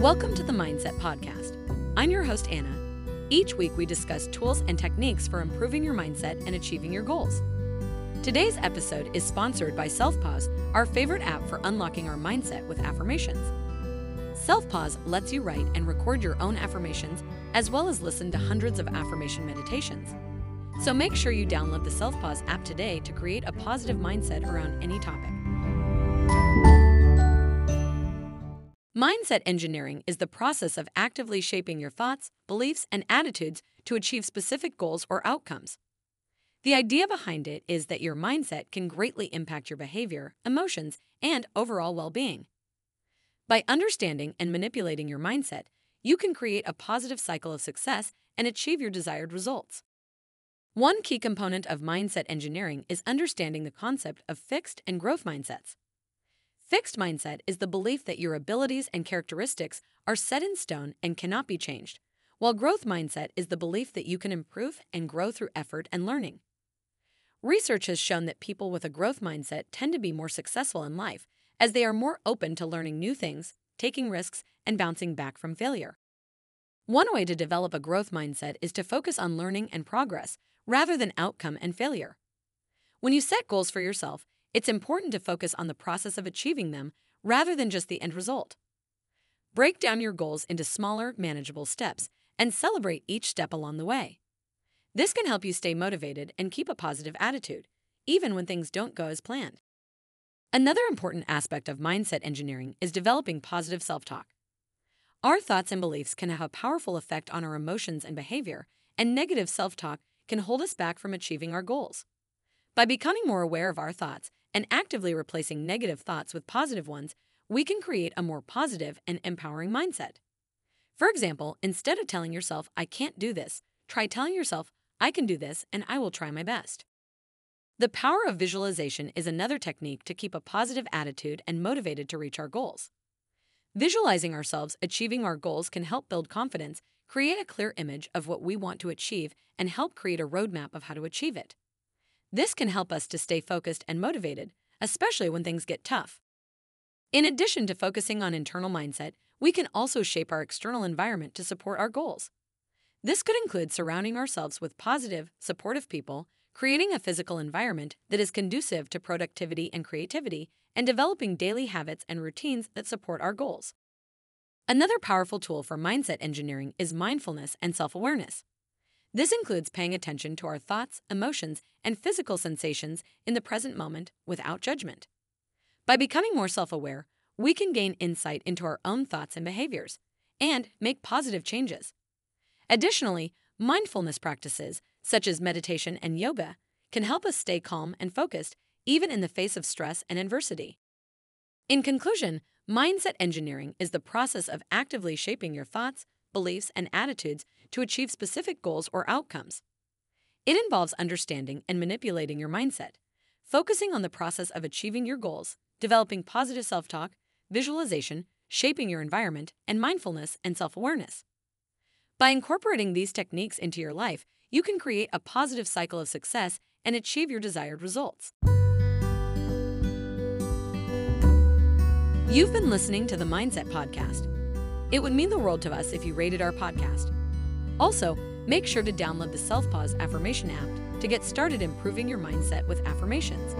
Welcome to the Mindset Podcast. I'm your host, Anna. Each week, we discuss tools and techniques for improving your mindset and achieving your goals. Today's episode is sponsored by SelfPause, our favorite app for unlocking our mindset with affirmations. SelfPause lets you write and record your own affirmations, as well as listen to hundreds of affirmation meditations. So make sure you download the SelfPause app today to create a positive mindset around any topic. Mindset engineering is the process of actively shaping your thoughts, beliefs, and attitudes to achieve specific goals or outcomes. The idea behind it is that your mindset can greatly impact your behavior, emotions, and overall well being. By understanding and manipulating your mindset, you can create a positive cycle of success and achieve your desired results. One key component of mindset engineering is understanding the concept of fixed and growth mindsets. Fixed mindset is the belief that your abilities and characteristics are set in stone and cannot be changed, while growth mindset is the belief that you can improve and grow through effort and learning. Research has shown that people with a growth mindset tend to be more successful in life as they are more open to learning new things, taking risks, and bouncing back from failure. One way to develop a growth mindset is to focus on learning and progress rather than outcome and failure. When you set goals for yourself, it's important to focus on the process of achieving them rather than just the end result. Break down your goals into smaller, manageable steps and celebrate each step along the way. This can help you stay motivated and keep a positive attitude, even when things don't go as planned. Another important aspect of mindset engineering is developing positive self talk. Our thoughts and beliefs can have a powerful effect on our emotions and behavior, and negative self talk can hold us back from achieving our goals. By becoming more aware of our thoughts and actively replacing negative thoughts with positive ones, we can create a more positive and empowering mindset. For example, instead of telling yourself, I can't do this, try telling yourself, I can do this and I will try my best. The power of visualization is another technique to keep a positive attitude and motivated to reach our goals. Visualizing ourselves achieving our goals can help build confidence, create a clear image of what we want to achieve, and help create a roadmap of how to achieve it. This can help us to stay focused and motivated, especially when things get tough. In addition to focusing on internal mindset, we can also shape our external environment to support our goals. This could include surrounding ourselves with positive, supportive people, creating a physical environment that is conducive to productivity and creativity, and developing daily habits and routines that support our goals. Another powerful tool for mindset engineering is mindfulness and self awareness. This includes paying attention to our thoughts, emotions, and physical sensations in the present moment without judgment. By becoming more self aware, we can gain insight into our own thoughts and behaviors and make positive changes. Additionally, mindfulness practices, such as meditation and yoga, can help us stay calm and focused even in the face of stress and adversity. In conclusion, mindset engineering is the process of actively shaping your thoughts, beliefs, and attitudes to achieve specific goals or outcomes. It involves understanding and manipulating your mindset, focusing on the process of achieving your goals, developing positive self talk, visualization, shaping your environment, and mindfulness and self awareness. By incorporating these techniques into your life, you can create a positive cycle of success and achieve your desired results. You've been listening to the Mindset Podcast. It would mean the world to us if you rated our podcast. Also, make sure to download the Self Pause Affirmation app to get started improving your mindset with affirmations.